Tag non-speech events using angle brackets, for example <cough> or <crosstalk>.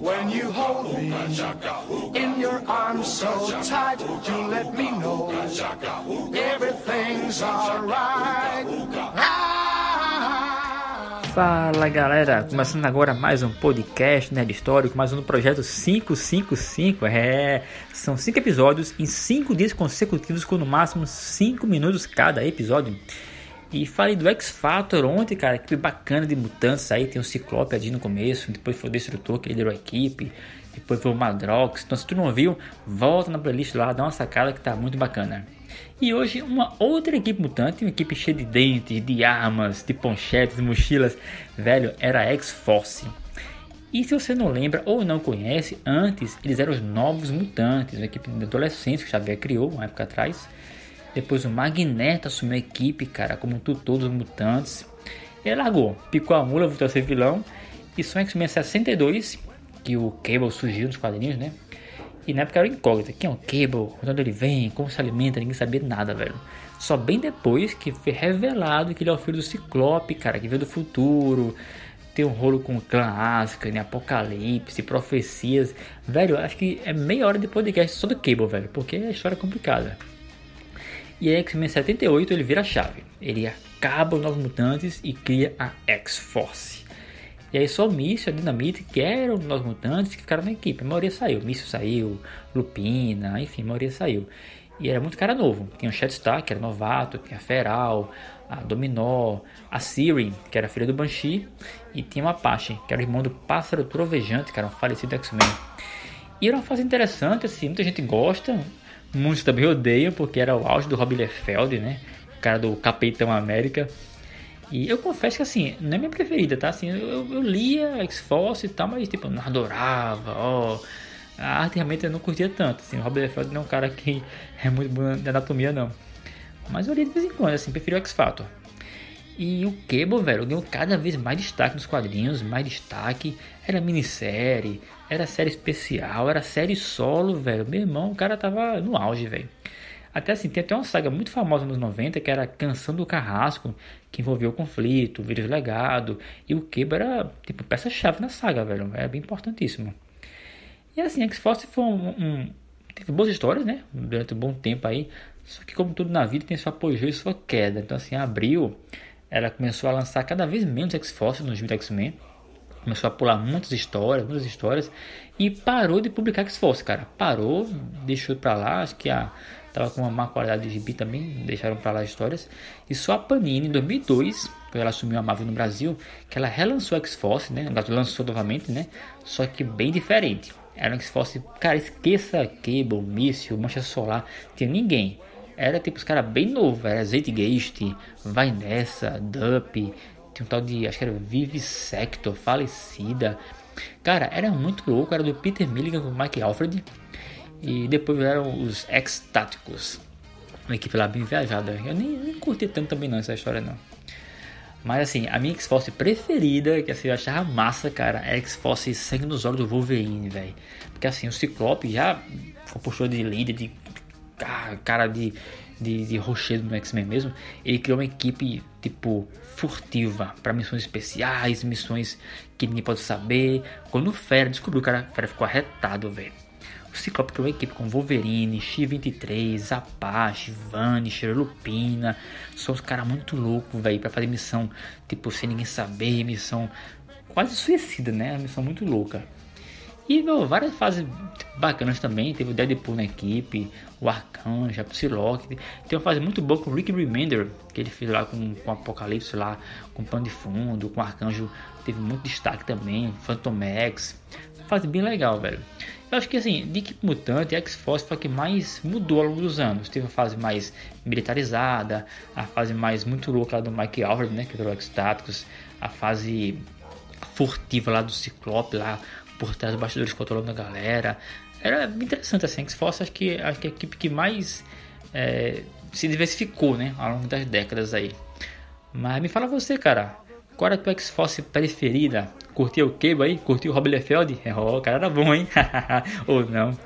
When you hold me in your arms so tight, you let me know everything's alright. Ah. Fala galera, começando agora mais um podcast Nerd Histórico, mais um do projeto 555. É, são 5 episódios em 5 dias consecutivos, com no máximo 5 minutos cada episódio. E falei do X Factor ontem, cara, que bacana de mutantes aí. Tem o Ciclope ali no começo, depois foi o Destrutor que liderou a equipe, depois foi o Madrox. Então, se tu não viu, volta na playlist lá, dá uma sacada que tá muito bacana. E hoje, uma outra equipe mutante, uma equipe cheia de dentes, de armas, de ponchetes, de mochilas, velho, era a X-Force. E se você não lembra ou não conhece, antes eles eram os Novos Mutantes, uma equipe de adolescentes que Xavier criou uma época atrás. Depois o Magneto assumiu a equipe, cara, como tutor dos mutantes. Ele largou, picou a mula, voltou a ser vilão. E só em X-Men 62, que o Cable surgiu nos quadrinhos, né? E na época era incógnita. Quem é o Cable? De onde ele vem? Como se alimenta? Ninguém sabia nada, velho. Só bem depois que foi revelado que ele é o filho do Ciclope, cara, que veio do futuro. Tem um rolo com clã Asuka, né? Apocalipse, profecias. Velho, acho que é meia hora de podcast só do Cable, velho. Porque a história é complicada. E aí, X-Men 78 ele vira chave. Ele acaba os Novos Mutantes e cria a X-Force. E aí só o Míssil e a Dinamite, que eram os Novos Mutantes, que ficaram na equipe. A maioria saiu. Míssil saiu, Lupina, enfim, a maioria saiu. E era muito cara novo. Tinha o Shadstar, que era novato, tinha a Feral, a Dominó, a Siri, que era filha do Banshee, e tinha o Apache, que era o irmão do Pássaro Trovejante, que era um falecido X-Men. E era uma fase interessante, assim, muita gente gosta, Muitos também odeiam, porque era o auge do Rob Liefeld, né? O cara do Capitão América. E eu confesso que assim, não é minha preferida, tá? Assim, eu, eu lia X-Force e tal, mas tipo, não adorava, ó. A arte realmente eu não curtia tanto. Assim, o Rob Liefeld não é um cara que <laughs> é muito bom de anatomia, não. Mas eu li de vez em quando, assim, prefiro o X-Factor. E o Cable, velho, ganhou cada vez mais destaque nos quadrinhos, mais destaque. Era minissérie, era série especial, era série solo, velho. Meu irmão, o cara tava no auge, velho. Até assim, tem até uma saga muito famosa nos 90 que era Canção do Carrasco, que envolveu o conflito, o vírus legado. E o Cable era, tipo, peça-chave na saga, velho. É bem importantíssimo. E assim, X-Force foi um, um, Teve boas histórias, né? Durante um bom tempo aí. Só que, como tudo na vida, tem sua apogeu e sua queda. Então, assim, abril, ela começou a lançar cada vez menos X-Force nos X-Men começou a pular muitas histórias, muitas histórias e parou de publicar X-Force, cara. Parou, deixou pra lá, acho que a tava com uma má qualidade de gibi também, deixaram pra lá as histórias. E só a Panini em 2002, quando ela assumiu a Marvel no Brasil, que ela relançou X-Force, né? Ela lançou novamente, né? Só que bem diferente. Era um X-Force, cara, esqueça Cable, Míssil, Mancha Solar, tinha ninguém. Era tipo os caras bem novos, era Zeitgeist, Vai Nessa, Dup, tinha um tal de, acho que era Vivisector, Falecida. Cara, era muito louco. Era do Peter Milligan com o Mike Alfred. E depois eram os X-Táticos. Uma equipe lá bem viajada. Eu nem, nem curti tanto também não essa história não. Mas assim, a minha X-Force preferida, que assim, eu achava massa, cara, é a X-Force Sangue nos Olhos do Wolverine, velho. Porque assim, o Ciclope já foi de líder, de cara de de, de rochedo no X-Men mesmo, ele criou uma equipe tipo furtiva para missões especiais, missões que ninguém pode saber. Quando o Fera descobriu, o cara o Fera ficou arretado, velho. O Ciclope criou uma equipe com Wolverine, X-23, Apache, Vanisher, Lupina. São os caras muito loucos, velho, para fazer missão tipo sem ninguém saber, missão quase suicida, né? Uma missão muito louca. E viu, várias fases bacanas também. Teve o Deadpool na equipe, o Arcanjo, a Psylocke. Tem uma fase muito boa com o Rick Remender, que ele fez lá com, com o Apocalipse, lá com o Pano de Fundo, com o Arcanjo. Teve muito destaque também. Phantom X. Fase bem legal, velho. Eu acho que assim, de Equipe Mutante X-Force foi a que mais mudou ao longo dos anos. Teve a fase mais militarizada, a fase mais muito louca do Mike Alfred, né? Que era o X-Táticos, a fase furtiva lá do Ciclope lá por trás dos bastidores controlando a galera. Era interessante assim, X-Force acho que, acho que a equipe que mais é, se diversificou né, ao longo das décadas aí. Mas me fala você, cara, qual era a tua X-Force preferida? Curtiu o Cable aí? Curtiu o Rob Liefeld? <laughs> Oh, o cara era bom, hein? <laughs> Ou não?